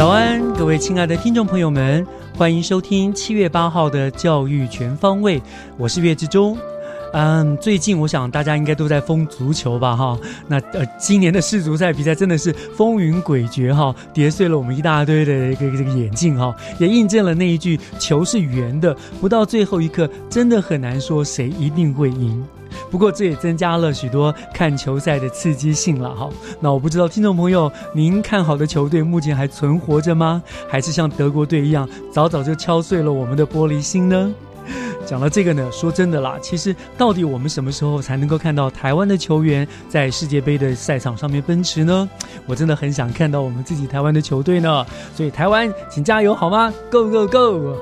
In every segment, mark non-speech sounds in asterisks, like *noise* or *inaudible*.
早安，各位亲爱的听众朋友们，欢迎收听七月八号的教育全方位，我是岳志忠。嗯，最近我想大家应该都在疯足球吧，哈。那呃，今年的世足赛比赛真的是风云诡谲哈，跌碎了我们一大堆的一个这个眼镜哈，也印证了那一句“球是圆的”，不到最后一刻，真的很难说谁一定会赢。不过这也增加了许多看球赛的刺激性了哈。那我不知道听众朋友，您看好的球队目前还存活着吗？还是像德国队一样，早早就敲碎了我们的玻璃心呢？讲到这个呢，说真的啦，其实到底我们什么时候才能够看到台湾的球员在世界杯的赛场上面奔驰呢？我真的很想看到我们自己台湾的球队呢。所以台湾，请加油好吗？Go go go！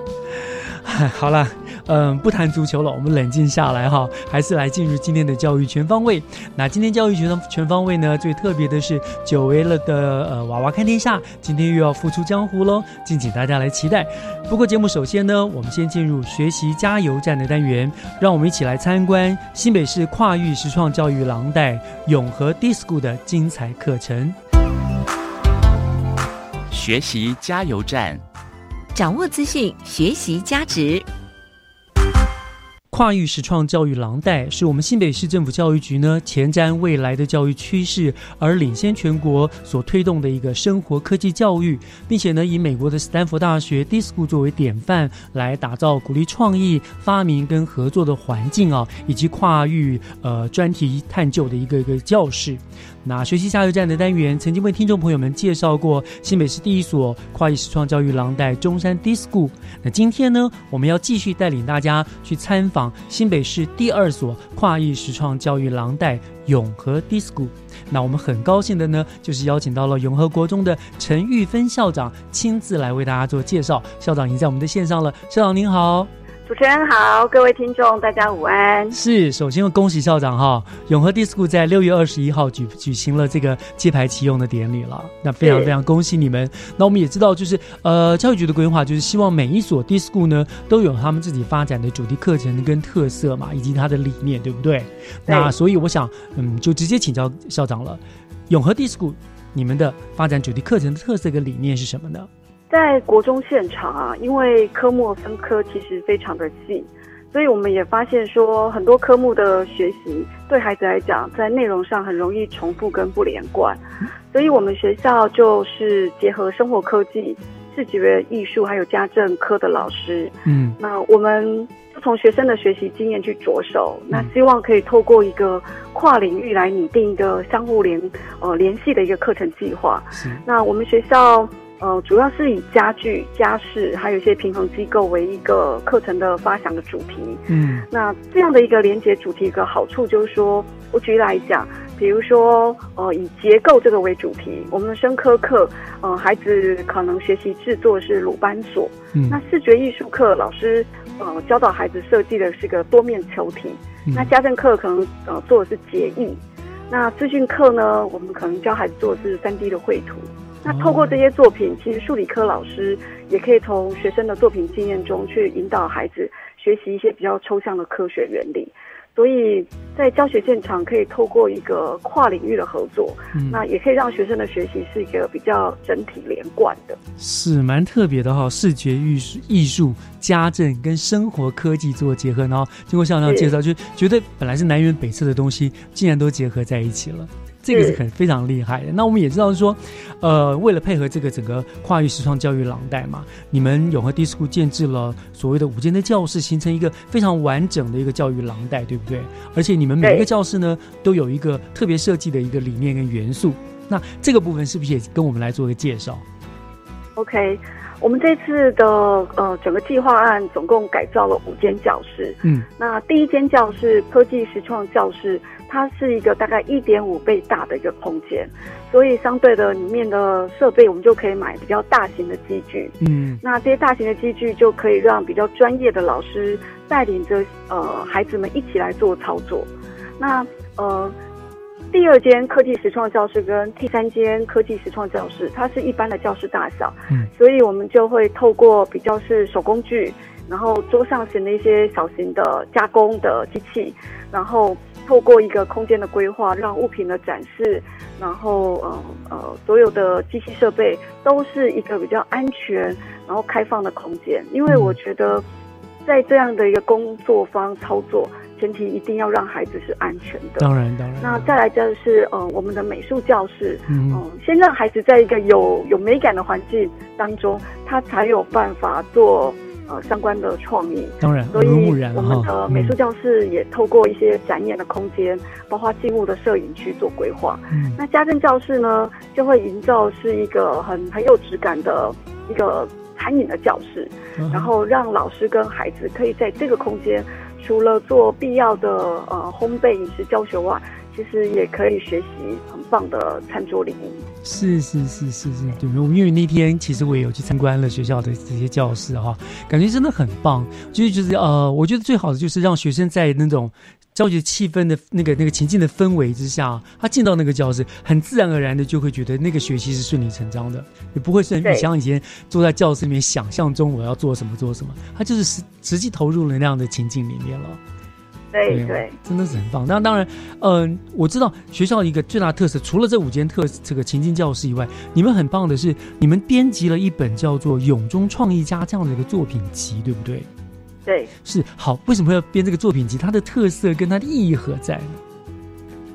好了。嗯，不谈足球了，我们冷静下来哈，还是来进入今天的教育全方位。那今天教育全全方位呢，最特别的是久违了的呃娃娃看天下，今天又要复出江湖喽，敬请大家来期待。不过节目首先呢，我们先进入学习加油站的单元，让我们一起来参观新北市跨域实创教育廊带永和 DISCO 的精彩课程。学习加油站，掌握资讯，学习价值。跨域实创教育廊带是我们新北市政府教育局呢前瞻未来的教育趋势而领先全国所推动的一个生活科技教育，并且呢以美国的斯坦福大学 DISCO 作为典范，来打造鼓励创意、发明跟合作的环境啊，以及跨域呃专题探究的一个一个教室。那学习加油站的单元曾经为听众朋友们介绍过新北市第一所跨域实创教育廊带中山 DISCO。那今天呢，我们要继续带领大家去参访新北市第二所跨域实创教育廊带永和 DISCO。那我们很高兴的呢，就是邀请到了永和国中的陈玉芬校长亲自来为大家做介绍。校长已经在我们的线上了，校长您好。主持人好，各位听众大家午安。是，首先要恭喜校长哈，永和 DISCO 在六月二十一号举举行了这个揭牌启用的典礼了，那非常非常恭喜你们。那我们也知道，就是呃教育局的规划，就是希望每一所 DISCO 呢都有他们自己发展的主题课程跟特色嘛，以及它的理念，对不对？那所以我想，嗯，就直接请教校长了。永和 DISCO，你们的发展主题课程的特色跟理念是什么呢？在国中现场啊，因为科目分科其实非常的细，所以我们也发现说，很多科目的学习对孩子来讲，在内容上很容易重复跟不连贯，所以我们学校就是结合生活科技、视觉艺术还有家政科的老师，嗯，那我们就从学生的学习经验去着手，那希望可以透过一个跨领域来拟定一个相互联呃联系的一个课程计划。是，那我们学校。呃，主要是以家具、家饰，还有一些平衡机构为一个课程的发想的主题。嗯，那这样的一个连接主题，一个好处就是说，我举例来讲，比如说，呃，以结构这个为主题，我们的生科课，呃，孩子可能学习制作是鲁班锁。嗯，那视觉艺术课老师，呃，教导孩子设计的是个多面球体。那家政课可能呃做的是结艺。那资讯课呢，我们可能教孩子做的是三 D 的绘图。那透过这些作品，其实数理科老师也可以从学生的作品经验中去引导孩子学习一些比较抽象的科学原理。所以在教学现场可以透过一个跨领域的合作，嗯那也可以让学生的学习是一个比较整体连贯的。是蛮特别的哈，视觉艺术、艺术、家政跟生活科技做结合，然后经过校长介绍，就觉得本来是南辕北辙的东西，竟然都结合在一起了。这个是很非常厉害的。那我们也知道说，呃，为了配合这个整个跨域实创教育廊带嘛，你们永和 D School 建制了所谓的五间的教室，形成一个非常完整的一个教育廊带，对不对？而且你们每一个教室呢，都有一个特别设计的一个理念跟元素。那这个部分是不是也跟我们来做一个介绍？OK，我们这次的呃整个计划案总共改造了五间教室。嗯那第一间教室科技实创教室，它是一个大概一点五倍大的一个空间，所以相对的里面的设备我们就可以买比较大型的机具。嗯那这些大型的机具就可以让比较专业的老师带领着呃孩子们一起来做操作。那呃，第二间科技实创教室跟第三间科技实创教室，它是一般的教室大小，嗯所以我们就会透过比较是手工具，然后桌上型的一些小型的加工的机器，然后透过一个空间的规划，让物品的展示，然后呃呃所有的机器设备都是一个比较安全然后开放的空间，因为我觉得在这样的一个工作方操作，前提一定要让孩子是安全的。当然当然。那再来就是呃我们的美术教室，嗯嗯，先让孩子在一个有有美感的环境当中，他才有办法做呃相关的创意。当然，所以我。们的美术教室也透过一些展演的空间，包括静物的摄影去做规划。嗯那家政教室呢，就会营造是一个很很有质感的一个餐饮的教室，嗯然后让老师跟孩子可以在这个空间，除了做必要的呃烘焙饮食教学外，其实也可以学习很棒的餐桌礼仪。是是是是是，对，我因为那天其实我也有去参观了学校的这些教室哈，感觉真的很棒。就是就是呃，我觉得最好的就是让学生在那种教学气氛的那个那个情境的氛围之下，他进到那个教室，很自然而然的就会觉得那个学习是顺理成章的，也不会是对你像以前坐在教室里面想象中我要做什么做什么，他就是实实际投入了那样的情境里面了。啊对对，真的是很棒。那当然，嗯、我知道学校一个最大的特色，除了这五间特这个情境教室以外，你们很棒的是，你们编辑了一本叫做《永中创意家》这样的一个作品集，对不对？对，是好，为什么要编这个作品集？它的特色跟它的意义何在呢？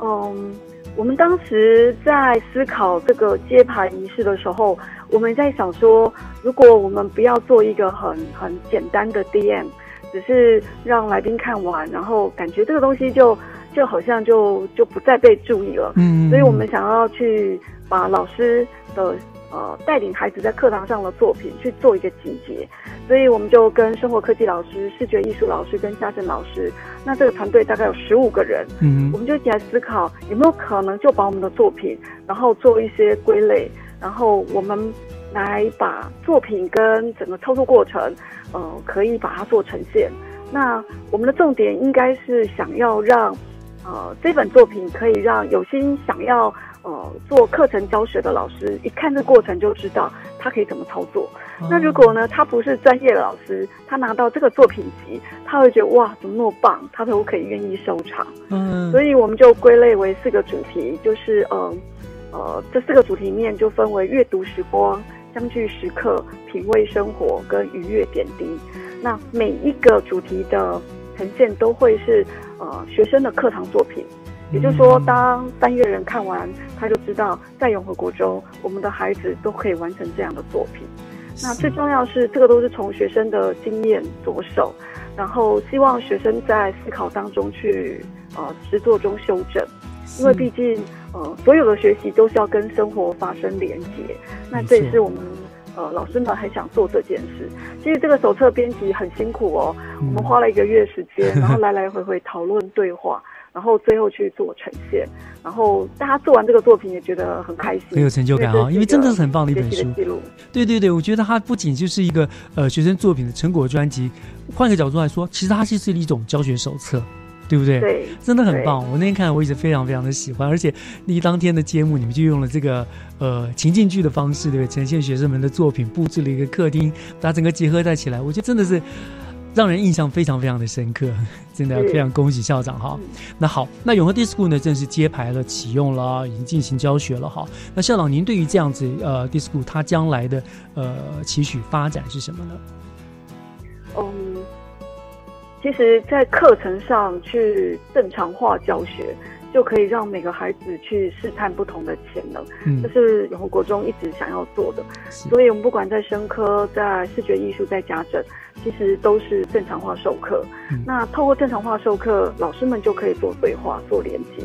嗯，我们当时在思考这个揭牌仪式的时候，我们在想说，如果我们不要做一个很很简单的 DM，只是让来宾看完，然后感觉这个东西就就好像就就不再被注意了。嗯所以我们想要去把老师的呃带领孩子在课堂上的作品去做一个集结，所以我们就跟生活科技老师、视觉艺术老师跟家政老师，那这个团队大概有十五个人，嗯。我们就一起来思考有没有可能就把我们的作品，然后做一些归类，然后我们来把作品跟整个操作过程，呃，可以把它做呈现。那我们的重点应该是想要让，呃，这本作品可以让有心想要呃做课程教学的老师，一看这过程就知道他可以怎么操作。那如果呢，他不是专业的老师，他拿到这个作品集，他会觉得哇，怎么那么棒，他都可以愿意收藏。嗯所以我们就归类为四个主题，就是呃呃，这四个主题面就分为阅读时光、相聚时刻、品味生活跟愉悦点滴。那每一个主题的呈现都会是呃学生的课堂作品，也就是说，当单月人看完，他就知道在永和国中，我们的孩子都可以完成这样的作品。那最重要是，这个都是从学生的经验着手，然后希望学生在思考当中去呃实作中修正，因为毕竟呃所有的学习都是要跟生活发生连接，那这也是我们呃老师们很想做这件事。其实这个手册编辑很辛苦哦，我们花了一个月时间，*laughs* 然后来来回回讨论对话。然后最后去做呈现，然后大家做完这个作品也觉得很开心，很有成就感啊，因为真的是很棒的一本书。对对对，我觉得它不仅就是一个呃学生作品的成果专辑，换个角度来说，其实它是是一种教学手册。对不对？对，真的很棒。我那天看，我一直非常非常的喜欢，而且那当天的节目，你们就用了这个呃情境剧的方式，对不对？呈现学生们的作品，布置了一个客厅，把整个结合在起来，我觉得真的是让人印象非常非常的深刻，*laughs* 真的非常恭喜校长哈。那好，那永和 Disco 呢正式揭牌了，启用了，已经进行教学了哈。那校长，您对于这样子呃 Disco 它将来的呃期许发展是什么呢？嗯，其实，在课程上去正常化教学。就可以让每个孩子去试探不同的潜能，嗯这是永和国中一直想要做的。所以，我们不管在生科、在视觉艺术、在家政，其实都是正常化授课。那透过正常化授课，老师们就可以做对话、做连接。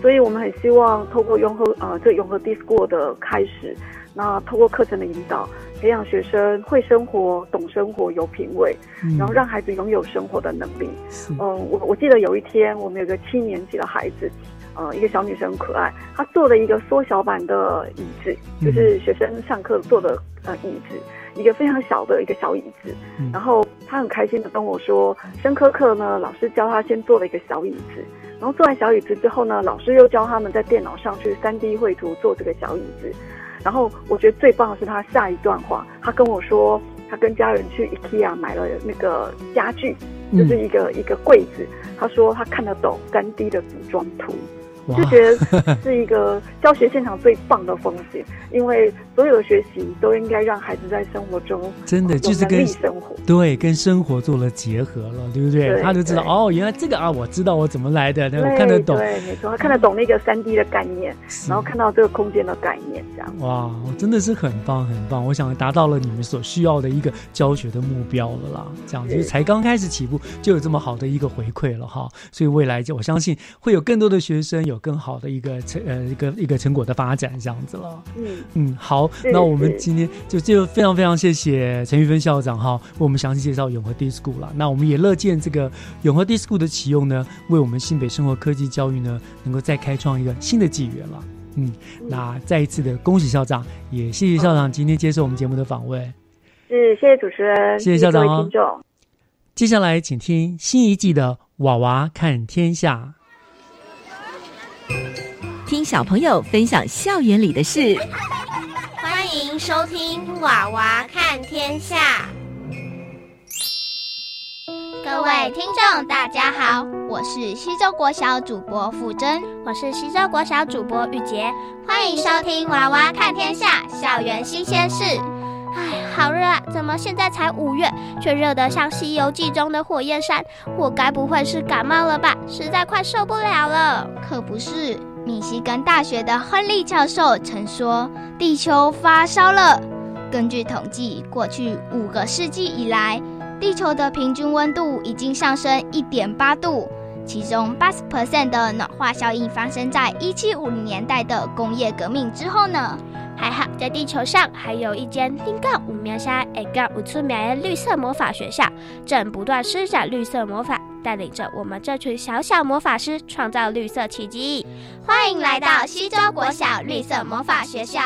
所以我们很希望透过永和呃这永和 Discord 的开始，那透过课程的引导，培养学生会生活、懂生活、有品味，然后让孩子拥有生活的能力。嗯，我我记得有一天，我们有个七年级的孩子，呃，一个小女生可爱，她做了一个缩小版的椅子，就是学生上课坐的呃椅子，一个非常小的一个小椅子。然后她很开心的跟我说，生科课呢，老师教她先做了一个小椅子，然后坐完小椅子之后呢，老师又教他们在电脑上去三 D 绘图做这个小椅子。然后我觉得最棒的是他下一段话，他跟我说，他跟家人去 IKEA 买了那个家具，就是一个一个柜子。他说他看得懂三 D 的组装图。就觉得是一个教学现场最棒的风景，因为所有的学习都应该让孩子在生活中真的就是跟生活对跟生活做了结合了，对不对？他就知道哦，原来这个啊，我知道我怎么来的，我看得懂，对，没错，他看得懂那个三 D 的概念，然后看到这个空间的概念，这样哇，真的是很棒很棒，我想达到了你们所需要的一个教学的目标了啦。这样子才刚开始起步就有这么好的一个回馈了哈，所以未来就我相信会有更多的学生有。更好的一个成呃一个一个成果的发展这样子了。嗯嗯，好，那我们今天就就非常非常谢谢陈玉芬校长哈，为我们详细介绍永和 D School 了。那我们也乐见这个永和 D School 的启用呢，为我们新北生活科技教育呢，能够再开创一个新的纪元了。嗯，那再一次的恭喜校长，也谢谢校长今天接受我们节目的访问。是，谢谢主持人，谢谢校长哦。接下来请听新一季的《娃娃看天下》。听小朋友分享校园里的事，欢迎收听《娃娃看天下》。各位听众，大家好，我是西周国小主播傅真，我是西周国小主播玉洁，欢迎收听《娃娃看天下》校园新鲜事。哎，好热啊！怎么现在才五月，却热得像《西游记》中的火焰山？我该不会是感冒了吧？实在快受不了了。可不是。密西根大学的亨利教授曾说：“地球发烧了。”根据统计，过去五个世纪以来，地球的平均温度已经上升一点八度，其中八十 percent 的暖化效应发生在一七五零年代的工业革命之后呢。还好，在地球上还有一间丁杠五苗下二杠五出苗的绿色魔法学校，正不断施展绿色魔法。带领着我们这群小小魔法师创造绿色奇迹。欢迎来到西周国小绿色魔法学校。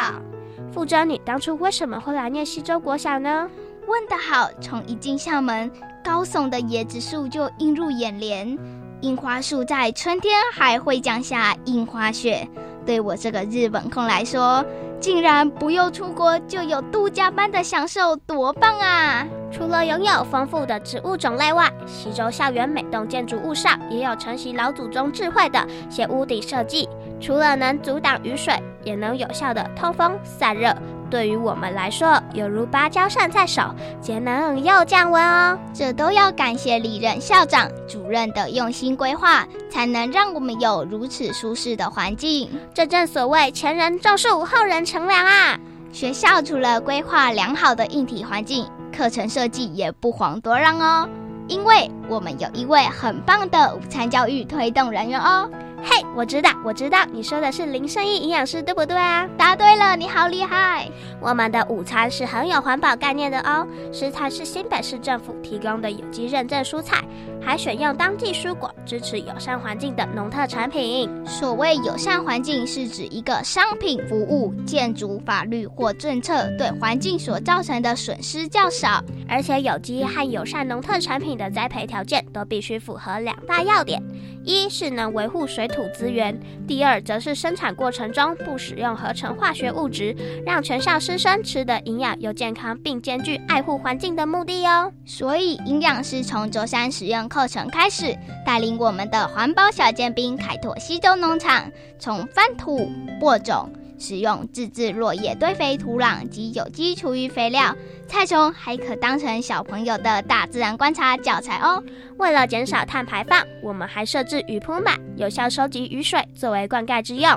傅珍，你当初为什么会来念西周国小呢？问得好！从一进校门，高耸的椰子树就映入眼帘。樱花树在春天还会降下樱花雪。对我这个日本控来说，竟然不用出国就有度假般的享受，多棒啊！除了拥有丰富的植物种类外，西周校园每栋建筑物上也有承袭老祖宗智慧的斜屋顶设计。除了能阻挡雨水，也能有效的通风散热。对于我们来说，犹如芭蕉扇在手，节能又降温哦。这都要感谢李任校长、主任的用心规划，才能让我们有如此舒适的环境。这正所谓前人种树，后人乘凉啊！学校除了规划良好的硬体环境，课程设计也不遑多让哦。因为我们有一位很棒的午餐教育推动人员哦。嘿，我知道，我知道，你说的是林胜义营养师，对不对啊？答对了，你好厉害！我们的午餐是很有环保概念的哦，食材是新北市政府提供的有机认证蔬菜，还选用当季蔬果，支持友善环境的农特产品。所谓友善环境，是指一个商品、服务、建筑、法律或政策对环境所造成的损失较少，而且有机和友善农特产品的栽培条件都必须符合两大要点。一是能维护水土资源，第二则是生产过程中不使用合成化学物质，让全校师生吃的营养又健康，并兼具爱护环境的目的哦。所以，营养师从周三使用课程开始，带领我们的环保小尖兵开拓西周农场，从翻土、播种。使用自制落叶堆肥土壤及有机厨余肥料，菜虫还可当成小朋友的大自然观察教材哦。为了减少碳排放，我们还设置雨铺满，有效收集雨水作为灌溉之用。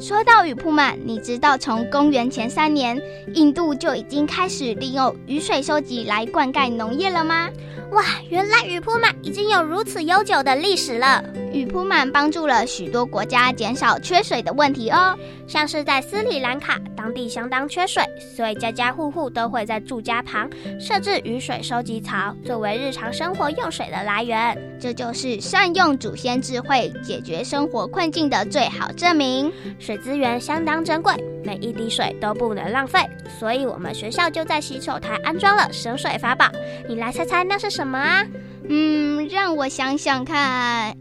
说到雨铺满，你知道从公元前三年，印度就已经开始利用雨水收集来灌溉农业了吗？哇，原来雨铺满已经有如此悠久的历史了。雨铺满帮助了许多国家减少缺水的问题哦。像是在斯里兰卡，当地相当缺水，所以家家户户都会在住家旁设置雨水收集槽，作为日常生活用水的来源。这就是善用祖先智慧解决生活困境的最好证明。水资源相当珍贵，每一滴水都不能浪费，所以我们学校就在洗手台安装了省水法宝。你来猜猜那是什么啊？嗯，让我想想看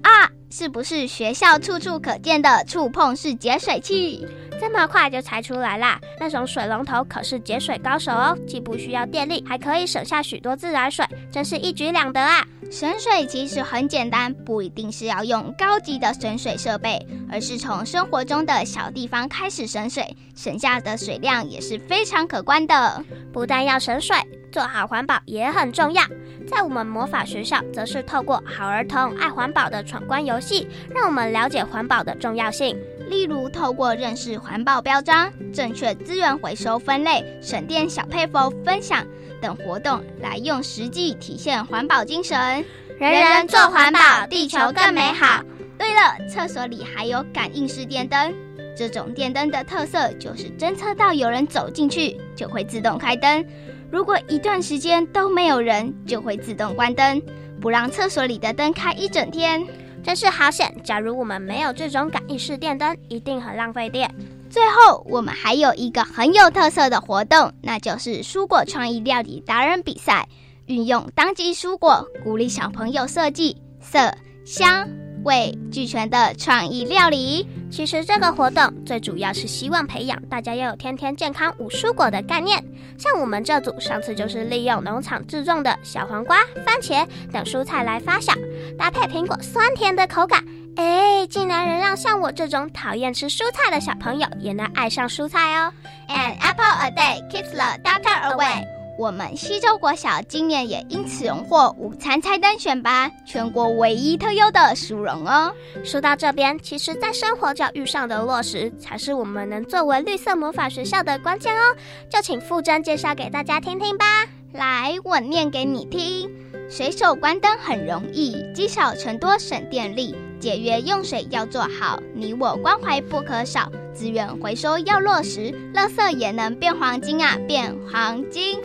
啊，是不是学校处处可见的触碰式节水器？这么快就猜出来啦？那种水龙头可是节水高手哦，既不需要电力，还可以省下许多自来水，真是一举两得啊！省水其实很简单，不一定是要用高级的省水设备，而是从生活中的小地方开始省水，省下的水量也是非常可观的。不但要省水，做好环保也很重要。在我们魔法学校，则是透过好儿童爱环保的闯关游戏，让我们了解环保的重要性。例如，透过认识环保标章、正确资源回收分类、省电小配方分享等活动，来用实际体现环保精神。人人做环保，地球更美好。对了，厕所里还有感应式电灯，这种电灯的特色就是侦测到有人走进去，就会自动开灯；如果一段时间都没有人，就会自动关灯，不让厕所里的灯开一整天。真是好险！假如我们没有这种感应式电灯，一定很浪费电。最后，我们还有一个很有特色的活动，那就是蔬果创意料理达人比赛，运用当季蔬果，鼓励小朋友设计色香。味俱全的创意料理，其实这个活动最主要是希望培养大家要有天天健康无蔬果的概念。像我们这组上次就是利用农场自种的小黄瓜、番茄等蔬菜来发酵，搭配苹果酸甜的口感，哎，竟然能让像我这种讨厌吃蔬菜的小朋友也能爱上蔬菜哦！An apple a day keeps the doctor away。我们西周国小今年也因此荣获午餐菜单选拔全国唯一特优的殊荣哦。说到这边，其实，在生活教育上的落实，才是我们能作为绿色魔法学校的关键哦。就请傅真介绍给大家听听吧。来，我念给你听：随手关灯很容易，积少成多省电力，节约用水要做好，你我关怀不可少。资源回收要落实，垃圾也能变黄金啊，变黄金！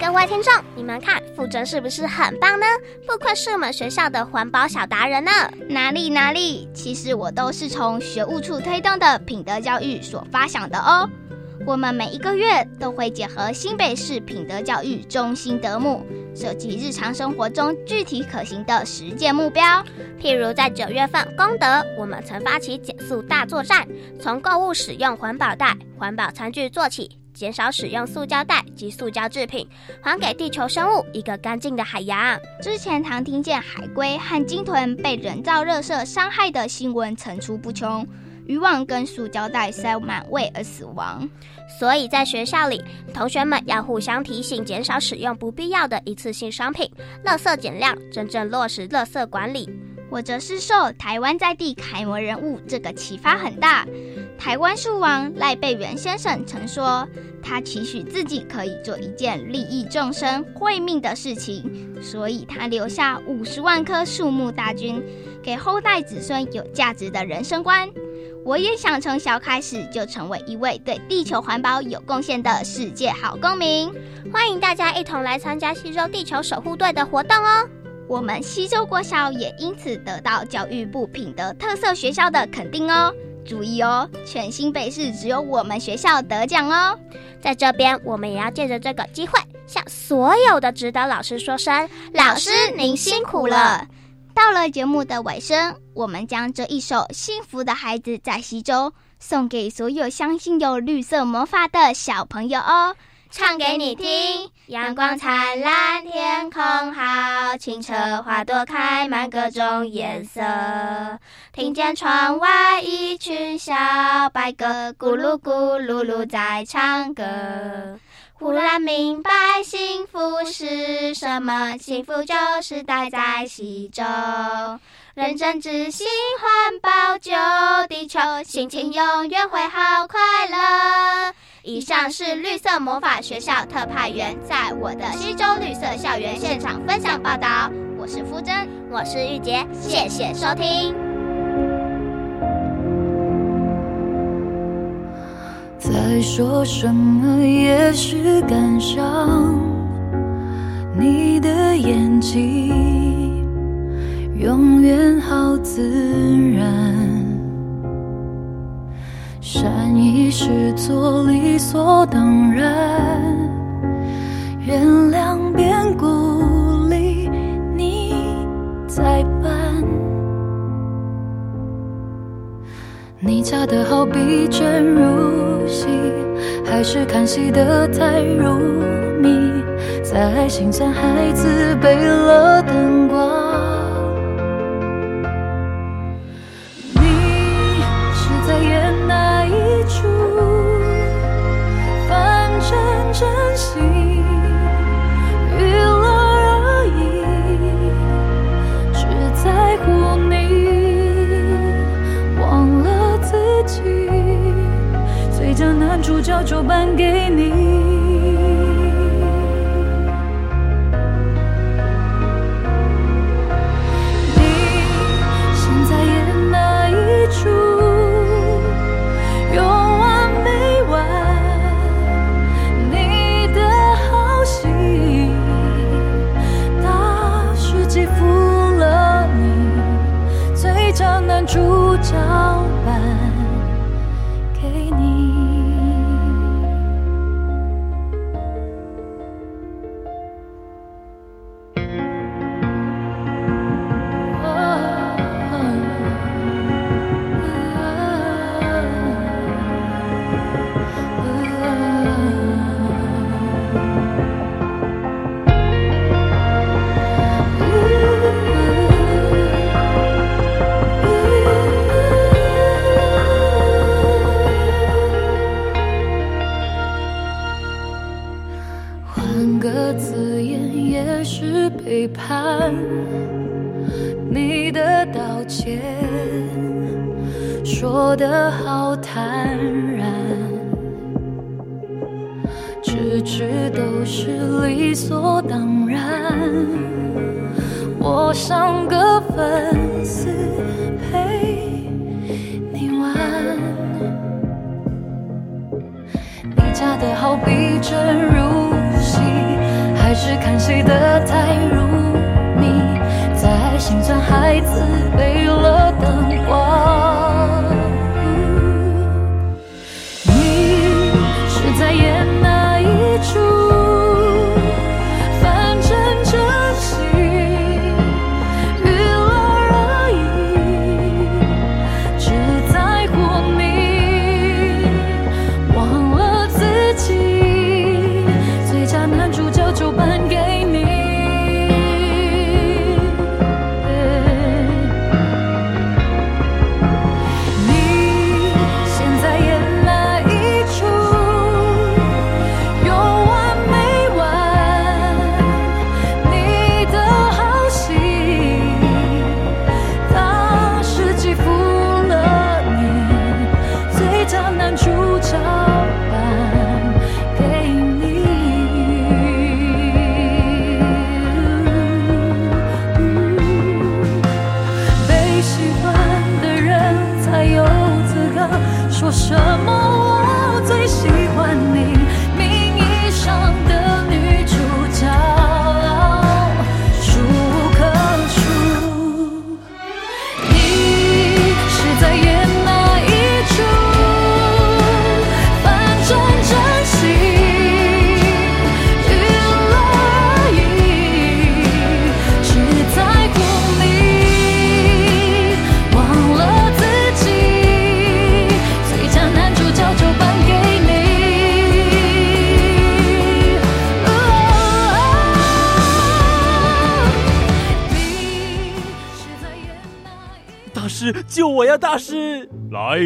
各位听众，你们看傅真是不是很棒呢？不愧是我们学校的环保小达人呢！哪里哪里，其实我都是从学务处推动的品德教育所发想的哦。我们每一个月都会结合新北市品德教育中心德目，设计日常生活中具体可行的实践目标。譬如在九月份功德，我们曾发起减速大作战，从购物使用环保袋、环保餐具做起，减少使用塑胶袋及塑胶制品，还给地球生物一个干净的海洋。之前常听见海龟和鲸豚被人造热射伤害的新闻层出不穷。渔网跟塑胶袋塞满胃而死亡，所以在学校里，同学们要互相提醒，减少使用不必要的一次性商品，垃圾减量，真正落实垃圾管理。我则是受台湾在地楷模人物这个启发很大。台湾树王赖贝元先生曾说，他期许自己可以做一件利益众生、惠命的事情，所以他留下五十万棵树木大军，给后代子孙有价值的人生观。我也想从小开始就成为一位对地球环保有贡献的世界好公民。欢迎大家一同来参加西周地球守护队的活动哦！我们西周国小也因此得到教育部品德特色学校的肯定哦。注意哦，全新北市只有我们学校得奖哦。在这边，我们也要借着这个机会，向所有的指导老师说声：老师您辛苦了。到了节目的尾声，我们将这一首《幸福的孩子在西周》送给所有相信有绿色魔法的小朋友哦。唱给你听，阳光灿烂，天空好清澈，花朵开满各种颜色。听见窗外一群小白鸽咕噜咕噜噜在唱歌，忽然明白幸福是什么，幸福就是待在西周，认真执行环保救地球，心情永远会好快乐。以上是绿色魔法学校特派员在我的西周绿色校园现场分享报道。我是夫珍，我是玉洁，谢谢收听。再说什么也是感伤，你的眼睛永远好自然。善意是做理所当然，的好比真如戏，还是看戏的太入迷？在心酸孩子背了就颁给你。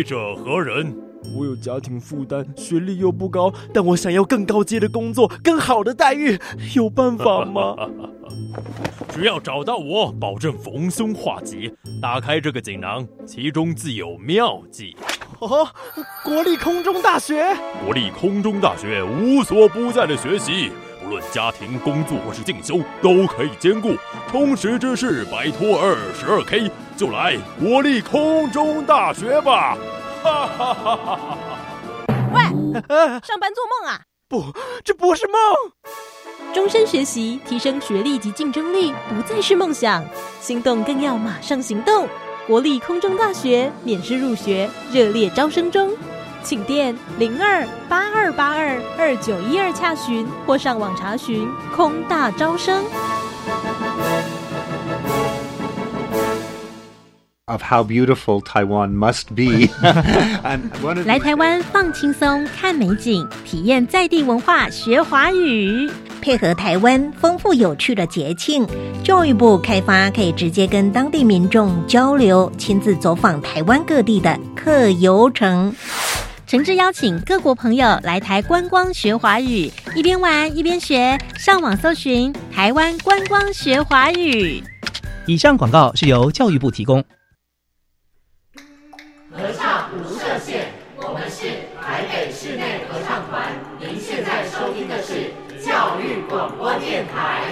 者何人？我有家庭负担，学历又不高，但我想要更高阶的工作，更好的待遇，有办法吗？*laughs* 只要找到我，保证逢凶化吉。打开这个锦囊，其中自有妙计。哦，国立空中大学，国立空中大学无所不在的学习，不论家庭、工作或是进修，都可以兼顾。充实知识，摆脱二十二 K，就来国立空中大学吧！哈哈哈哈哈！喂，上班做梦啊？不，这不是梦。终身学习，提升学历及竞争力，不再是梦想。心动更要马上行动！国立空中大学免试入学，热烈招生中，请电零二八二八二二九一二洽询，或上网查询空大招生。Of how beautiful Taiwan must be，*laughs* 来台湾放轻松，看美景，体验在地文化，学华语，配合台湾丰富有趣的节庆，教育部开发可以直接跟当地民众交流，亲自走访台湾各地的客游城。诚挚邀请各国朋友来台观光学华语，一边玩一边学，上网搜寻台湾观光学华语。以上广告是由教育部提供。合唱无设限，我们是台北室内合唱团。您现在收听的是教育广播电台。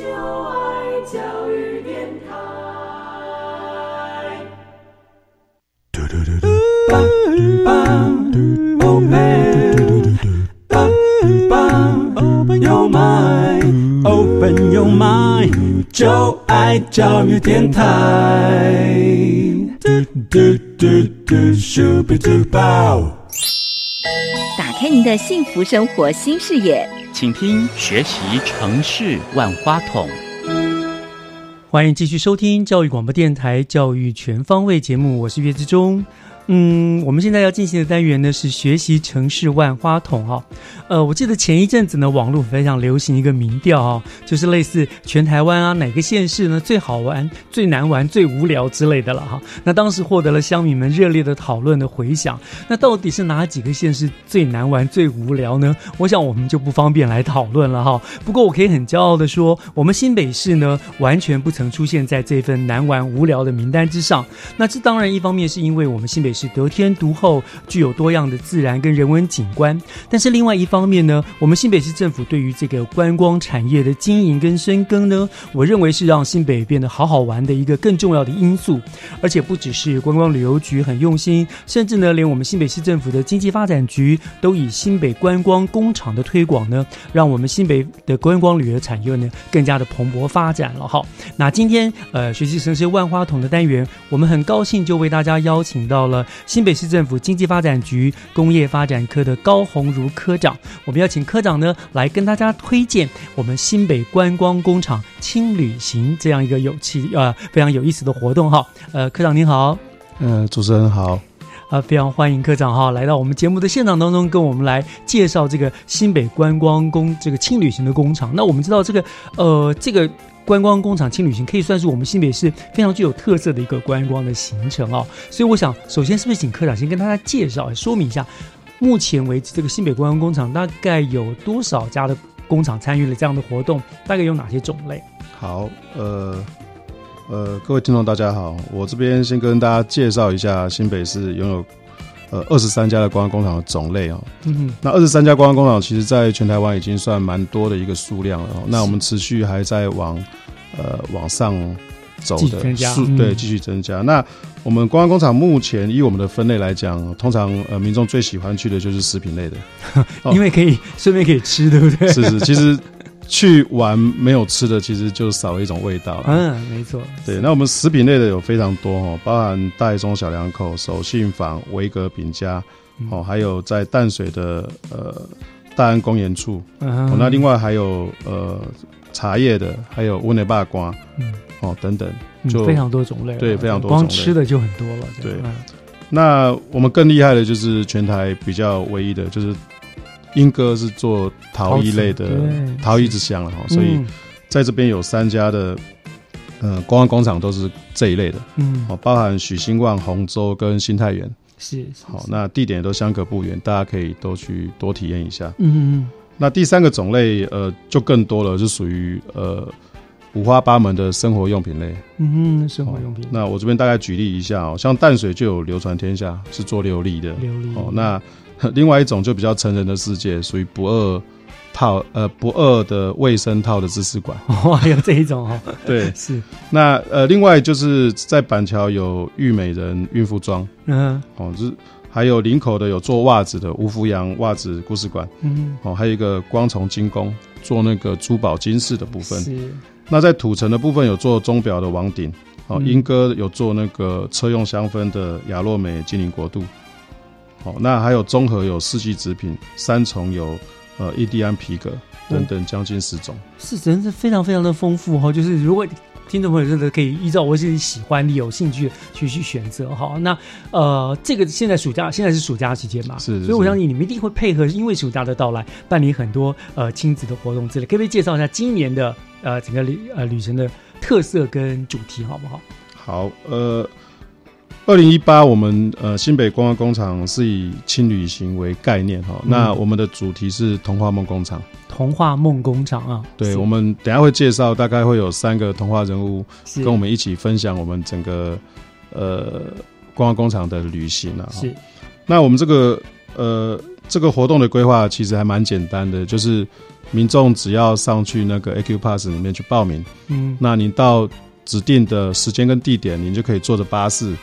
就爱教育电台。嘟嘟嘟嘟。Open your mind, open your mind，就爱教育电台。打开您的幸福生活新视野，请听学习城市万花筒。欢迎继续收听教育广播电台《教育全方位》节目，我是岳志忠。嗯，我们现在要进行的单元呢是学习城市万花筒哈。呃，我记得前一阵子呢，网络非常流行一个民调哈，就是类似全台湾啊哪个县市呢最好玩、最难玩、最无聊之类的了哈。那当时获得了乡民们热烈的讨论的回响。那到底是哪几个县市最难玩、最无聊呢？我想我们就不方便来讨论了哈。不过我可以很骄傲的说，我们新北市呢完全不曾出现在这份难玩无聊的名单之上。那这当然一方面是因为我们新北市。是得天独厚，具有多样的自然跟人文景观。但是另外一方面呢，我们新北市政府对于这个观光产业的经营跟深耕呢，我认为是让新北变得好好玩的一个更重要的因素。而且不只是观光旅游局很用心，甚至呢，连我们新北市政府的经济发展局都以新北观光工厂的推广呢，让我们新北的观光旅游产业呢更加的蓬勃发展了。哈，那今天呃，学习城市万花筒的单元，我们很高兴就为大家邀请到了。新北市政府经济发展局工业发展科的高鸿儒科长，我们要请科长呢来跟大家推荐我们新北观光工厂轻旅行这样一个有趣呃非常有意思的活动哈。呃，科长您好，呃，主持人好，啊，非常欢迎科长哈来到我们节目的现场当中，跟我们来介绍这个新北观光工这个轻旅行的工厂。那我们知道这个呃这个。观光工厂轻旅行可以算是我们新北市非常具有特色的一个观光的行程哦，所以我想首先是不是请科长先跟大家介绍、说明一下，目前为止这个新北观光工厂大概有多少家的工厂参与了这样的活动，大概有哪些种类？好，呃呃，各位听众大家好，我这边先跟大家介绍一下新北市拥有呃二十三家的观光工厂的种类哦。嗯哼，那二十三家观光工厂其实在全台湾已经算蛮多的一个数量了。那我们持续还在往呃，往上走的数对继续增加。那我们观光工厂目前以我们的分类来讲，通常呃民众最喜欢去的就是食品类的，*laughs* 因为可以顺便可以吃，对不对？是是，其实去玩没有吃的，其实就少了一种味道。嗯，没错。对，那我们食品类的有非常多哦，包含大中小两口、手信坊、维格饼家，哦，还有在淡水的呃大安公园处。哦，那另外还有呃。茶叶的，还有乌内巴瓜，嗯，哦，等等，就非常多种类，对，非常多。光吃的就很多了，对。那我们更厉害的就是全台比较唯一的，就是英哥是做陶艺类的陶艺之乡了哈，所以嗯在这边有三家的呃观光工厂都是这一类的，嗯哦，包含许兴旺、洪州跟新泰园，是是好，那地点都相隔不远，大家可以都去多体验一下。嗯嗯那第三个种类呃就更多了，是属于呃五花八门的生活用品类。嗯，生活用品。那我这边大概举例一下哦，像淡水就有流传天下，是做琉璃的。琉璃哦，那 *laughs* 另外一种就比较成人的世界，属于不二套呃不二的卫生套的知识馆。*laughs* 哦，还有这一种哦，*laughs* 对，是，那呃，另外就是在板桥有玉美人孕妇装，嗯。哦，就是还有林口的有做袜子的吴福阳袜子故事馆，嗯。哦，还有一个光从精工做那个珠宝金饰的部分。是，那在土城的部分有做钟表的王鼎，哦，嗯。英哥有做那个车用香氛的雅洛美精灵国度，哦，那还有综合有四季纸品，三重有呃伊蒂安皮革等等将近十种。是真是非常非常的丰富哈、就是如果听众朋友真的可以依照我自己喜欢、你有兴趣去去选择哈。那呃，这个现在暑假现在是暑假期间嘛，是是所以我相信你们一定会配合，因为暑假的到来，办理很多呃亲子的活动之类。可不可以介绍一下今年的呃整个旅呃旅程的特色跟主题好不好？好，呃，二零一八我们呃新北观光工厂是以轻旅行为概念哈、嗯。那我们的主题是童话梦工厂。童话梦工厂啊，对，我们等下会介绍，大概会有三个童话人物跟我们一起分享我们整个呃观光工厂的旅行啊。是，那我们这个呃这个活动的规划其实还蛮简单的，就是民众只要上去那个 AQ Pass 里面去报名，嗯。那你到指定的时间跟地点，你就可以坐着巴士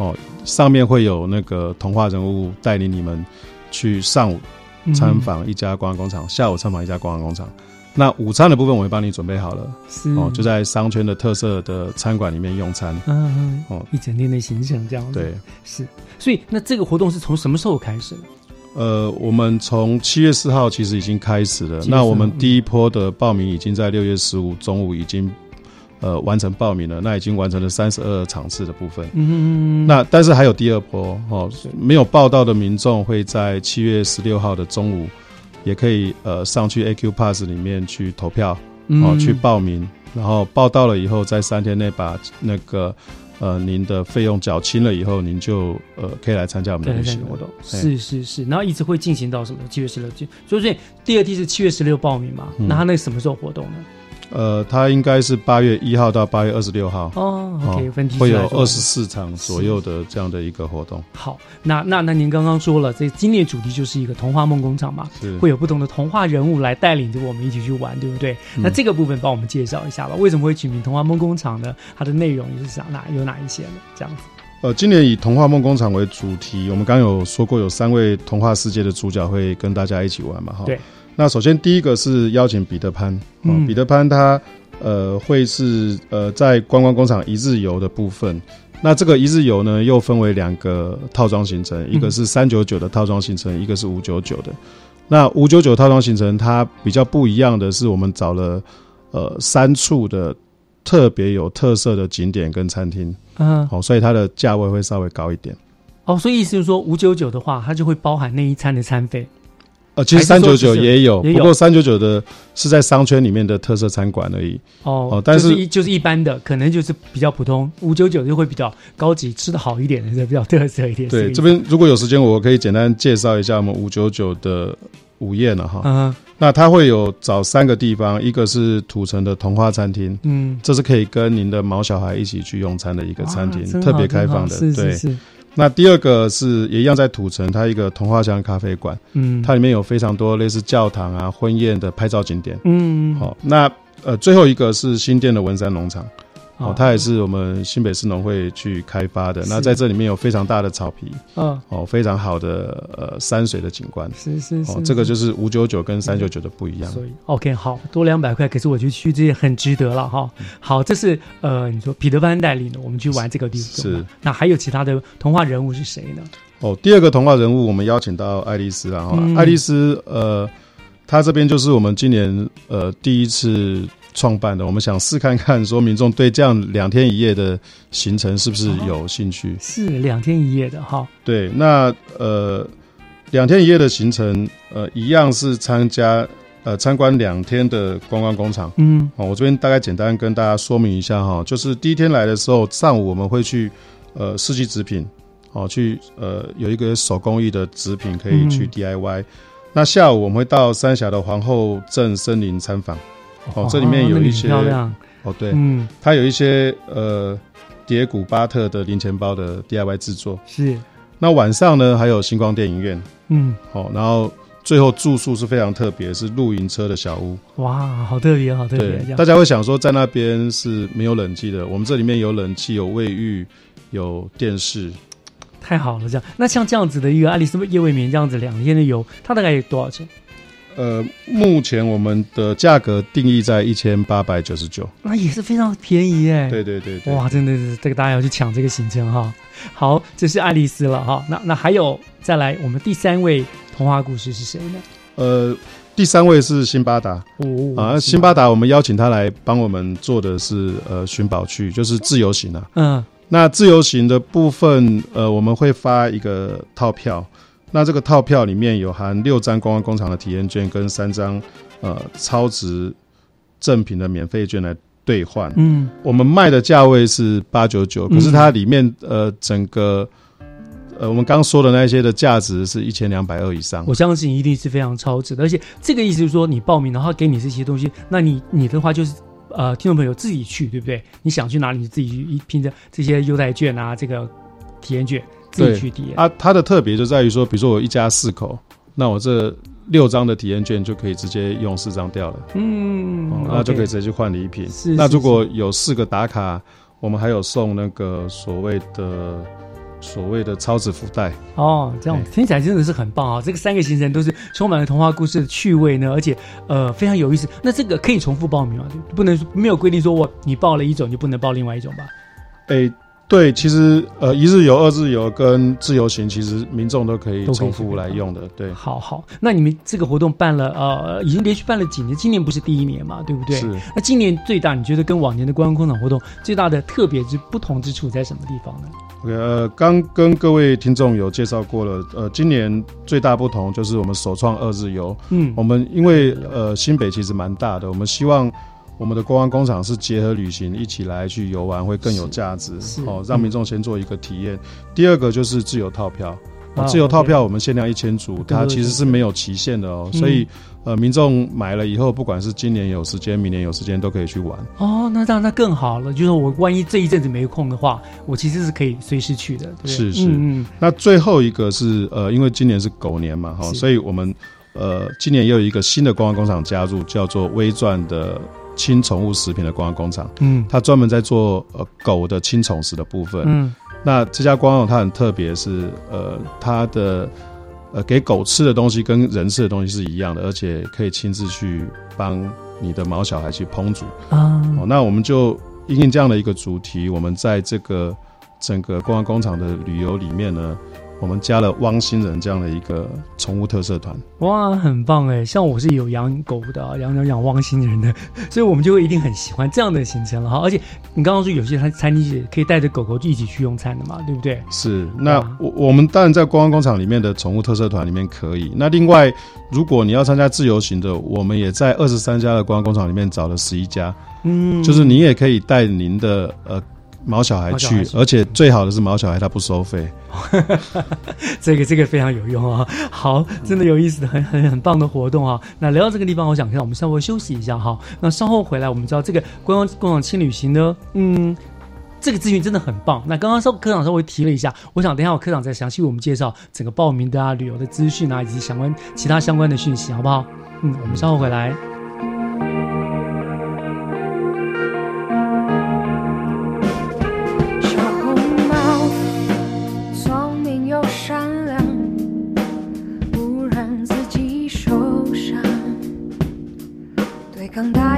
哦，上面会有那个童话人物带领你们去上午嗯参访一家观光工厂，下午参访一家观光工厂。那午餐的部分我会帮你准备好了，是哦，就在商圈的特色的餐馆里面用餐。嗯嗯哦，一整天的行程这样子，对，是。所以那这个活动是从什么时候开始呢？呃，我们从七月四号其实已经开始了。7月4那我们第一波的报名已经在六月十五中午已经呃完成报名了，那已经完成了三十二场次的部分。嗯那但是还有第二波哦，没有报到的民众会在七月十六号的中午，也可以呃上去 AQ Pass 里面去投票哦，嗯去报名，然后报到了以后，在三天内把那个呃您的费用缴清了以后，您就呃可以来参加我们的旅行活动。是是是，然后一直会进行到什么？七月十六，所以所以第二梯是七月十六报名嘛？嗯那他那什么时候活动呢？呃，它应该是八月一号到八月二十六号哦，OK，分梯会有二十四场左右的这样的一个活动。好，那那那您刚刚说了，这今年主题就是一个童话梦工厂嘛，是会有不同的童话人物来带领着我们一起去玩，对不对？嗯那这个部分帮我们介绍一下吧。为什么会取名童话梦工厂呢？它的内容又是啥？哪有哪一些呢？这样子。呃，今年以童话梦工厂为主题，我们刚刚有说过，有三位童话世界的主角会跟大家一起玩嘛，哈。对。那首先第一个是邀请彼得潘，哦嗯彼得潘他呃会是呃在观光工厂一日游的部分。那这个一日游呢，又分为两个套装行程，一个是三九九的套装行程，一个是五九九的。那五九九套装行程，它比较不一样的是，我们找了呃三处的特别有特色的景点跟餐厅，嗯好、所以它的价位会稍微高一点。哦，所以意思就是说五九九的话，它就会包含那一餐的餐费。呃，其实三九九也有，不过三九九的是在商圈里面的特色餐馆而已。哦哦，但就是一就是一般的，可能就是比较普通。五九九就会比较高级，吃的好一点的，就比较特色一点。是对，这边如果有时间，我可以简单介绍一下我们五九九的午宴了哈。嗯那它会有找三个地方，一个是土城的童话餐厅，嗯这是可以跟您的毛小孩一起去用餐的一个餐厅，特别开放的。对，是是那第二个是也一样在土城，它一个童话乡咖啡馆，嗯它里面有非常多类似教堂啊、婚宴的拍照景点。嗯好、那呃最后一个是新店的文山农场。哦哦，它也是我们新北市农会去开发的。那在这里面有非常大的草皮，嗯哦，非常好的呃山水的景观。是是是哦，这个就是五九九跟三九九的不一样。所以 OK 好多两百块，可是我觉得去这些很值得了哈。好，这是呃你说彼得潘带领的，我们去玩这个地方。是那还有其他的童话人物是谁呢？哦，第二个童话人物我们邀请到爱丽丝了，哈、嗯爱丽丝呃，她这边就是我们今年呃第一次创办的。我们想试看看，说民众对这样两天一夜的行程是不是有兴趣？是两天一夜的哈。对，那呃，两天一夜的行程，呃，一样是参加呃参观两天的观光工厂。嗯，哦，我这边大概简单跟大家说明一下哈，就是第一天来的时候，上午我们会去呃四季纸品，哦，去呃有一个手工艺的纸品可以去 DIY。那下午我们会到三峡的皇后镇森林参访，哦，这里面有一些漂亮哦，对，嗯，它有一些呃叠古巴特的零钱包的 DIY 制作。是，那晚上呢还有星光电影院，嗯，好，然后最后住宿是非常特别，是露营车的小屋。哇，好特别，好特别。对，大家会想说在那边是没有冷气的，我们这里面有冷气，有卫浴，有电视。太好了，这样。那像这样子的一个爱丽丝夜未眠这样子两天的游，它大概有多少钱？呃，目前我们的价格定义在一千八百九十九，那也是非常便宜哎。对对对对，哇，真的是这个大家要去抢这个行程哈。好，这是爱丽丝了哈。那那还有再来，我们第三位童话故事是谁呢？呃，第三位是辛巴达哦啊，辛巴达，我们邀请他来帮我们做的是呃寻宝区，就是自由行啊。嗯。那自由行的部分，呃，我们会发一个套票，那这个套票里面有含六张观光工厂的体验券跟三张呃超值赠品的免费券来兑换。嗯，我们卖的价位是八九九，可是它里面呃整个呃我们刚说的那些的价值是一千两百二以上。我相信一定是非常超值的，而且这个意思就是说，你报名然后给你这些东西，那你你的话就是。呃，听众朋友自己去，对不对？你想去哪里，你自己去拼着这些优待券啊，这个体验券自己去体验。啊，它的特别就在于说，比如说我一家四口，那我这六张的体验券就可以直接用四张掉了。嗯，那就可以直接去换礼品。是。那如果有四个打卡，我们还有送那个所谓的。所谓的超值福袋哦，这样听起来真的是很棒啊！这个三个行程都是充满了童话故事的趣味呢，而且呃非常有意思。那这个可以重复报名吗？不能没有规定说我你报了一种就不能报另外一种吧？哎，对，其实呃一日游、二日游跟自由行，其实民众都可以重复来用的。对，好好。那你们这个活动办了呃已经连续办了几年？今年不是第一年嘛，对不对？是。那今年最大你觉得跟往年的观光工厂活动最大的特别之不同之处在什么地方呢？呃，刚跟各位听众有介绍过了。呃，今年最大不同就是我们首创二日游。嗯，我们因为呃新北其实蛮大的，我们希望我们的观光工厂是结合旅行一起来去游玩，会更有价值。哦，让民众先做一个体验。第二个就是自由套票，自由套票我们限量一千组，它其实是没有期限的哦，所以。呃，民众买了以后，不管是今年有时间，明年有时间，都可以去玩。哦，那这样那更好了。就是我万一这一阵子没空的话，我其实是可以随时去的。是是。嗯。那最后一个是呃，因为今年是狗年嘛，哈，所以我们呃今年也有一个新的观光工厂加入，叫做微钻的轻宠物食品的观光工厂。嗯。它专门在做呃狗的轻宠食的部分。嗯。那这家观光它很特别，是呃它的。呃，给狗吃的东西跟人吃的东西是一样的，而且可以亲自去帮你的毛小孩去烹煮啊。哦，那我们就因应这样的一个主题，我们在这个整个观光工厂的旅游里面呢。我们加了汪星人这样的一个宠物特色团，哇，很棒哎！像我是有养狗的，养养养汪星人的，*laughs* 所以我们就会一定很喜欢这样的行程了哈。而且你刚刚说有些餐餐厅是可以带着狗狗一起去用餐的嘛，对不对？是。那我我们当然在观光工厂里面的宠物特色团里面可以。那另外，如果你要参加自由行的，我们也在二十三家的观光工厂里面找了十一家，嗯，就是你也可以带您的呃。毛小孩去，而且最好的是毛小孩他不收费，*laughs* 这个这个非常有用啊！*laughs* 好，真的有意思的，很很很棒的活动啊！那聊到这个地方，我想看我们稍微休息一下哈。那稍后回来，我们知道这个观光共享轻旅行呢，嗯，这个资讯真的很棒。那刚刚稍科长稍微提了一下，我想等下我科长再详细为我们介绍整个报名的啊、旅游的资讯啊，以及相关其他相关的讯息，好不好？嗯，我们稍后回来。抗大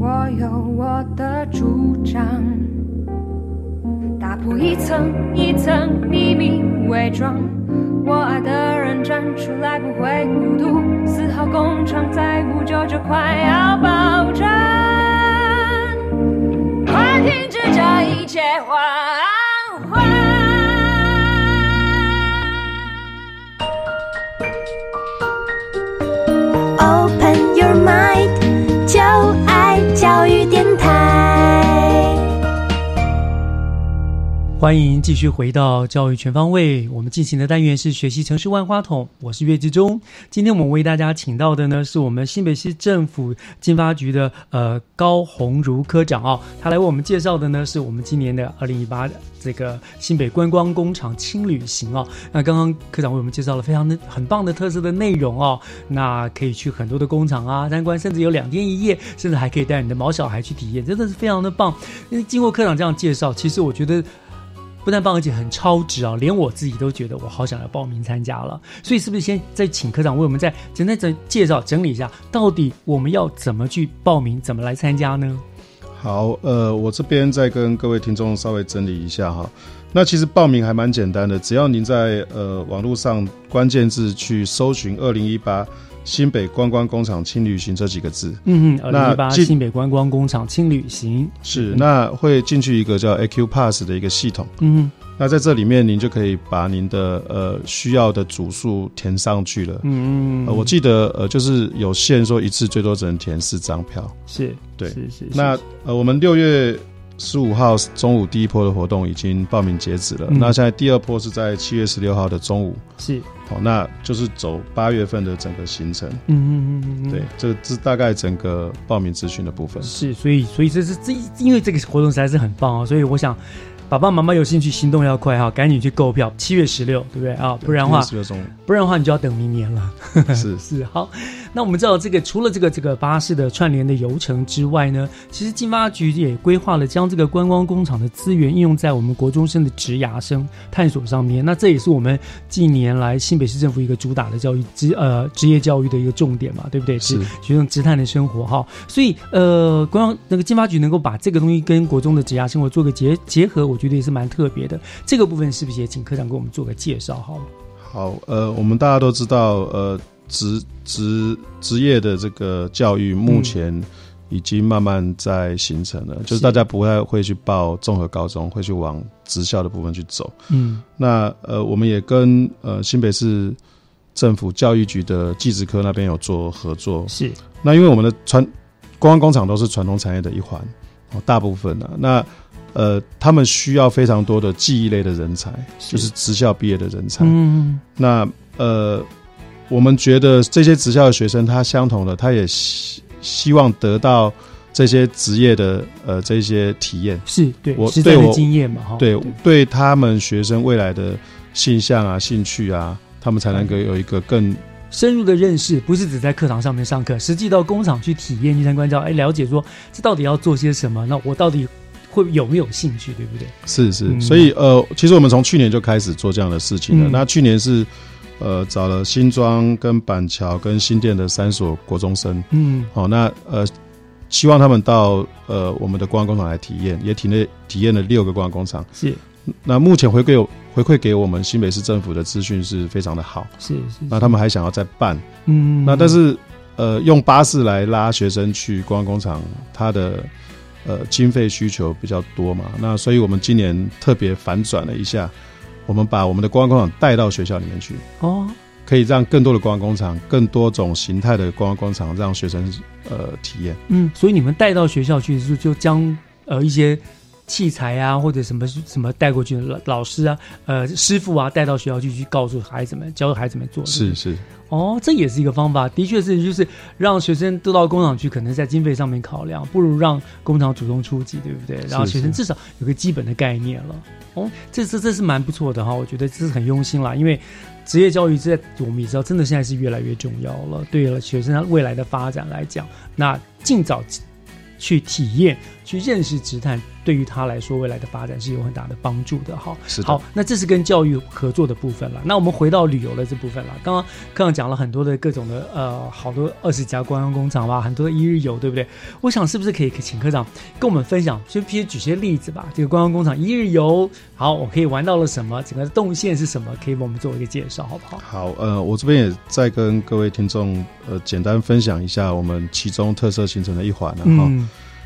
我有我的主张，打破一层一层秘密伪装。我爱的人站出来，不会孤独。四号工厂再不久就快要爆炸，快停止这一切谎欢迎继续回到教育全方位，我们进行的单元是学习城市万花筒，我是岳志忠。今天我们为大家请到的呢，是我们新北市政府经发局的呃高鸿儒科长哦，他来为我们介绍的呢，是我们今年的二零一八这个新北观光工厂轻旅行哦。那刚刚科长为我们介绍了非常的很棒的特色的内容哦，那可以去很多的工厂啊参观，甚至有两天一夜，甚至还可以带你的毛小孩去体验，真的是非常的棒。因为经过科长这样介绍，其实我觉得。不但棒，而且很超值啊！连我自己都觉得我好想要报名参加了。所以是不是先再请科长为我们再简单整介绍整理一下，到底我们要怎么去报名，怎么来参加呢？好，呃，我这边再跟各位听众稍微整理一下哈。那其实报名还蛮简单的，只要您在呃网络上关键字去搜寻“二零一八新北观光工厂轻旅行”这几个字，嗯嗯，二零一八新北观光工厂轻旅行。是那会进去一个叫 AQ Pass 的一个系统，嗯那在这里面您就可以把您的呃需要的组数填上去了。嗯。呃，我记得呃就是有限说一次最多只能填四张票。是，对，是是。那呃我们六月十五号中午第一波的活动已经报名截止了，嗯。那现在第二波是在七月十六号的中午。是，好，那就是走八月份的整个行程。嗯嗯嗯嗯嗯对，这这大概整个报名资讯的部分。是，所以所以这是这因为这个活动实在是很棒哦，所以我想爸爸妈妈有兴趣，行动要快哈，赶紧去购票，七月十六，对不对啊？不然的话，不然的话你就要等明年了。是 *laughs* 是好。那我们知道，这个除了这个这个巴士的串联的游程之外呢，其实经发局也规划了将这个观光工厂的资源应用在我们国中生的职涯生探索上面。那这也是我们近年来新北市政府一个主打的教育职呃职业教育的一个重点嘛，对不对？是学生职探的生活哈。所以呃，观光那个经发局能够把这个东西跟国中的职涯生活做个结结合，我觉得也是蛮特别的。这个部分是不是也请科长给我们做个介绍？好，好，呃，我们大家都知道，呃。职职职业的这个教育目前已经慢慢在形成了，就是大家不太会去报综合高中，会去往职校的部分去走。嗯，那呃，我们也跟呃新北市政府教育局的技职科那边有做合作。是，那因为我们的传观光工厂都是传统产业的一环，哦，大部分呢，那呃，他们需要非常多的记忆类的人才，就是职校毕业的人才。嗯，那呃。我们觉得这些职校的学生，他相同的，他也希希望得到这些职业的呃这些体验，是对我对我经验嘛，对对他们学生未来的性向啊、兴趣啊，他们才能够有一个更深入的认识，不是只在课堂上面上课，实际到工厂去体验、去参观，叫哎了解说这到底要做些什么，那我到底会有没有兴趣，对不对？是是，所以呃，其实我们从去年就开始做这样的事情了。那去年是。呃，找了新庄、跟板桥、跟新店的三所国中生，嗯，好，那呃，希望他们到呃我们的观光工厂来体验，也体验体验了六个观光工厂。是，那目前回馈回馈给我们新北市政府的资讯是非常的好。是是，那他们还想要再办，嗯，那但是呃，用巴士来拉学生去观光工厂，它的呃经费需求比较多嘛，那所以我们今年特别反转了一下。我们把我们的观光工厂带到学校里面去哦，可以让更多的观光工厂、更多种形态的观光工厂让学生呃体验。嗯，所以你们带到学校去，就就将呃一些器材啊或者什么什么带过去，老老师啊、呃师傅啊带到学校去，去告诉孩子们，教孩子们做。是是。哦，这也是一个方法，的确是，就是让学生都到工厂去，可能在经费上面考量，不如让工厂主动出击，对不对？然后学生至少有个基本的概念了。哦，这这这是蛮不错的哈，我觉得这是很用心啦，因为职业教育在我们也知道，真的现在是越来越重要了。对了，学生未来的发展来讲，那尽早去体验、去认识职探。对于他来说，未来的发展是有很大的帮助的哈。好，那这是跟教育合作的部分了。那我们回到旅游的这部分了。刚刚刚刚讲了很多的各种的呃，好多二十家观光工厂吧，很多的一日游，对不对？我想是不是可以请科长跟我们分享，就譬如举些例子吧。这个观光工厂一日游，好，我可以玩到了什么？整个动线是什么？可以帮我们做一个介绍，好不好？好，呃，我这边也再跟各位听众呃简单分享一下我们其中特色形成的一环了哈。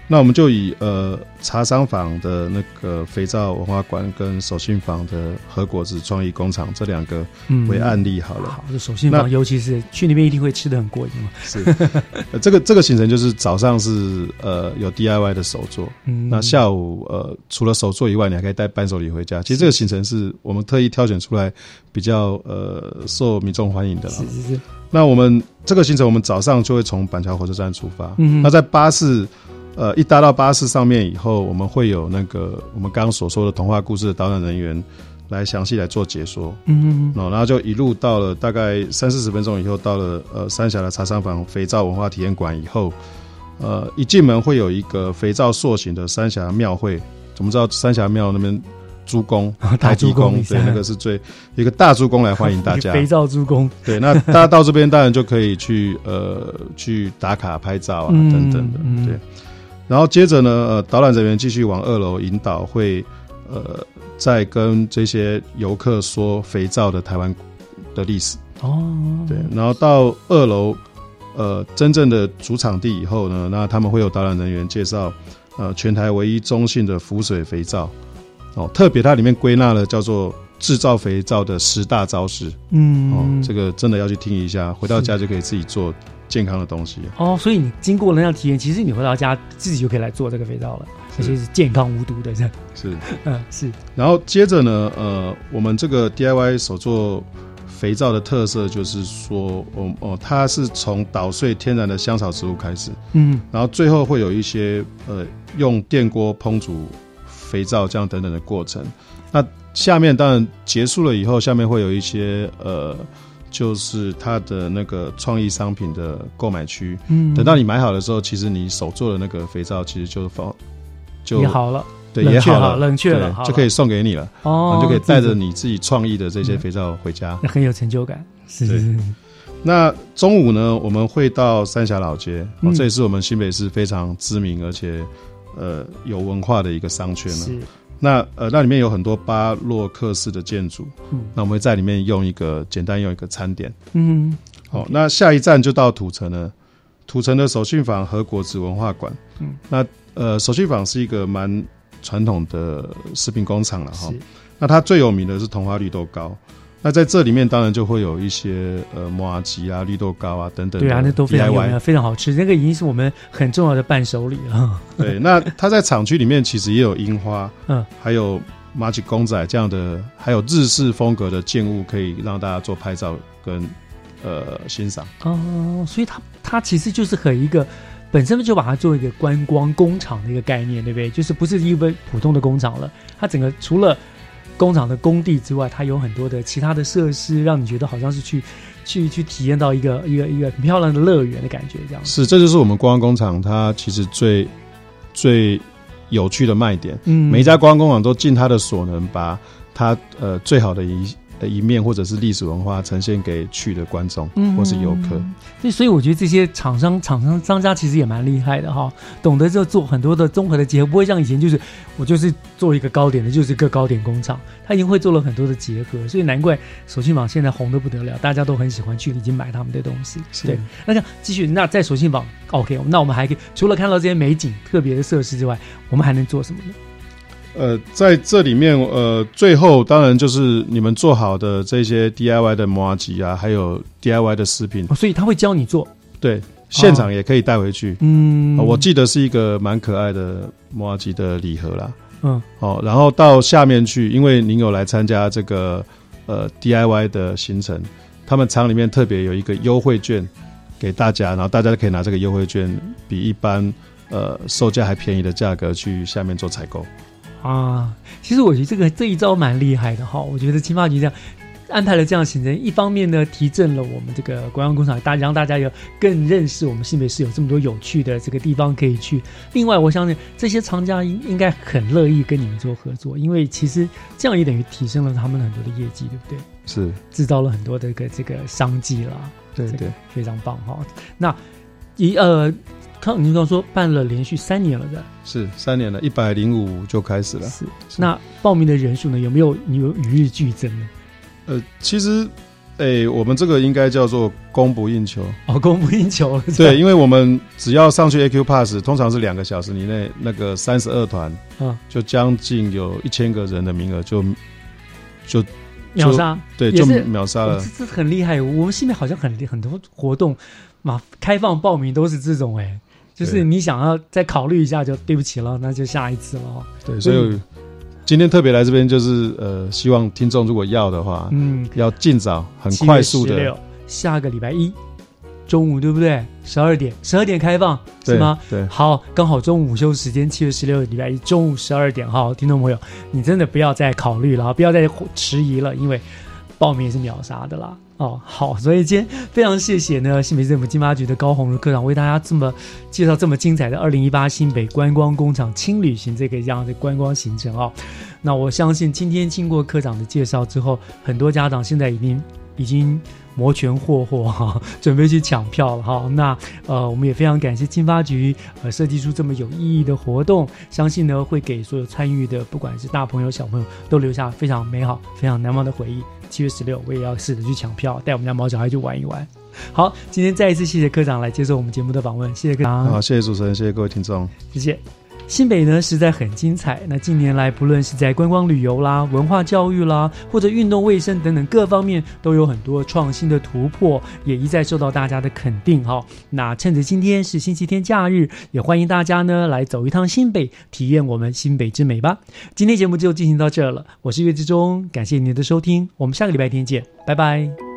那我们就以呃茶商坊的那个肥皂文化馆跟手信坊的和果子创意工厂这两个为案例好了。好，这手信坊尤其是去那边一定会吃的很过瘾嘛。是，*laughs* 这个这个行程就是早上是呃有 DIY 的手作，那下午呃除了手作以外，你还可以带伴手礼回家。其实这个行程是我们特意挑选出来比较呃受民众欢迎的了。是是是。那我们这个行程，我们早上就会从板桥火车站出发，嗯，那在巴士。呃，一搭到巴士上面以后，我们会有那个我们刚刚所说的童话故事的导览人员来详细来做解说。嗯，然后就一路到了大概三四十分钟以后，到了呃三峡的茶商房肥皂文化体验馆以后，呃，一进门会有一个肥皂塑形的三峡庙会。我们知道三峡庙那边猪公大猪公对，那个是最一个大猪公来欢迎大家。*laughs* 肥皂猪公对，那大家到这边当然就可以去呃去打卡拍照啊等等的对。然后接着呢，呃，导览人员继续往二楼引导，会呃，再跟这些游客说肥皂的台湾的历史。哦，对，然后到二楼，呃，真正的主场地以后呢，那他们会有导览人员介绍，呃，全台唯一中性的浮水肥皂。哦，特别它里面归纳了叫做制造肥皂的十大招式。嗯，哦，这个真的要去听一下，回到家就可以自己做。健康的东西。哦，所以你经过了那样体验，其实你回到家自己就可以来做这个肥皂了，而且是健康无毒的，这样。是，*laughs* 嗯是。然后接着呢，呃，我们这个 DIY 手做肥皂的特色就是说，哦哦，它是从捣碎天然的香草植物开始，嗯，然后最后会有一些呃用电锅烹煮肥皂这样等等的过程。那下面当然结束了以后，下面会有一些呃，就是它的那个创意商品的购买区。嗯等到你买好的时候，其实你手做的那个肥皂其实就放就也好了对，也好了，冷却了对就可以送给你了。哦你就可以带着你自己创意的这些肥皂回家。那很有成就感。是是是那中午呢，我们会到三峡老街，哦嗯这也是我们新北市非常知名而且呃有文化的一个商圈了。是那呃，那里面有很多巴洛克式的建筑，嗯那我们会在里面用一个简单用一个餐点。嗯好、那下一站就到土城了。土城的手信坊和果子文化馆，嗯那呃，手信坊是一个蛮传统的食品工厂了哈。那它最有名的是桐花绿豆糕。那在这里面当然就会有一些呃麻吉啊、绿豆糕啊等等。对啊，那都非常有名，非常好吃。那个已经是我们很重要的伴手礼了。*laughs* 对，那它在厂区里面其实也有樱花，嗯，还有马吉公仔这样的，还有日式风格的建物，可以让大家做拍照跟呃欣赏。哦，所以它它其实就是很一个本身就把它做一个观光工厂的一个概念，对不对？就是不是一个普通的工厂了，它整个除了工厂的工地之外，它有很多的其他的设施，让你觉得好像是去去去体验到一个一个一个很漂亮的乐园的感觉，这样。是，这就是我们观光工厂它其实最最有趣的卖点。嗯每一家观光工厂都尽它的所能，把它呃最好的一呃一面或者是历史文化呈现给去的观众嗯或是游客。所以，所以我觉得这些厂商、厂商、商家其实也蛮厉害的哈，懂得就做很多的综合的结合，不会像以前就是我就是做一个糕点的，就是一个糕点工厂，他已经会做了很多的结合，所以难怪手信坊现在红的不得了，大家都很喜欢去已经买他们的东西。是对，那像继续，那在手信坊，OK，那我们还可以除了看到这些美景、特别的设施之外，我们还能做什么呢？呃，在这里面，呃，最后当然就是你们做好的这些 DIY 的麻吉啊，还有 DIY 的食品，哦所以他会教你做。对，现场也可以带回去。嗯呃我记得是一个蛮可爱的麻吉的礼盒啦。嗯，哦，然后到下面去，因为您有来参加这个呃 DIY 的行程，他们厂里面特别有一个优惠券给大家，然后大家可以拿这个优惠券比一般呃售价还便宜的价格去下面做采购。啊，其实我觉得这个这一招蛮厉害的哈。我觉得青发局这样安排了这样的行程，一方面呢提振了我们这个观光工厂，大让大家有更认识我们新北市有这么多有趣的这个地方可以去。另外，我相信这些厂家应应该很乐意跟你们做合作，因为其实这样也等于提升了他们很多的业绩，对不对？是制造了很多的这个这个商机啦。这个对对非常棒哈。那一呃，刚您刚刚说办了连续三年了的，是三年了，一百零五就开始了。是那报名的人数呢，有没有有与日俱增呢？呃，其实，哎、我们这个应该叫做供不应求。哦，供不应求了。对，因为我们只要上去 AQ Pass，通常是两个小时以内，那个三十二团，啊就将近有一千个人的名额就就秒杀，对，就秒杀了哦。这这很厉害。我们现在好像很很多活动嘛，开放报名都是这种哎、就是你想要再考虑一下，就对不起了，那就下一次了哦。对，所以今天特别来这边，就是呃，希望听众如果要的话，嗯，要尽早、很快速的16，下个礼拜一中午对不对？十二点，十二点开放是吗？对好，刚好中午午休时间，七月十六礼拜一中午十二点哈，听众朋友，你真的不要再考虑了，不要再迟疑了，因为报名也是秒杀的啦。哦，好，所以今天非常谢谢呢新北政府金马局的高鸿儒科长为大家这么介绍这么精彩的二零一八新北观光工厂轻旅行这个样的观光行程哦。那我相信今天经过科长的介绍之后，很多家长现在已经已经摩拳霍霍哈，*laughs* 准备去抢票了哈。那呃，我们也非常感谢金发局呃设计出这么有意义的活动，相信呢会给所有参与的不管是大朋友小朋友都留下非常美好、非常难忘的回忆。七月十六，我也要试着去抢票，带我们家毛小孩去玩一玩。好，今天再一次谢谢科长来接受我们节目的访问，谢谢科长。好，谢谢主持人，谢谢各位听众。谢谢。新北呢实在很精彩。那近年来，不论是在观光旅游啦、文化教育啦，或者运动卫生等等各方面，都有很多创新的突破，也一再受到大家的肯定哈。那趁着今天是星期天假日，也欢迎大家呢来走一趟新北，体验我们新北之美吧。今天节目就进行到这了，我是岳志忠，感谢您的收听，我们下个礼拜天见，拜拜。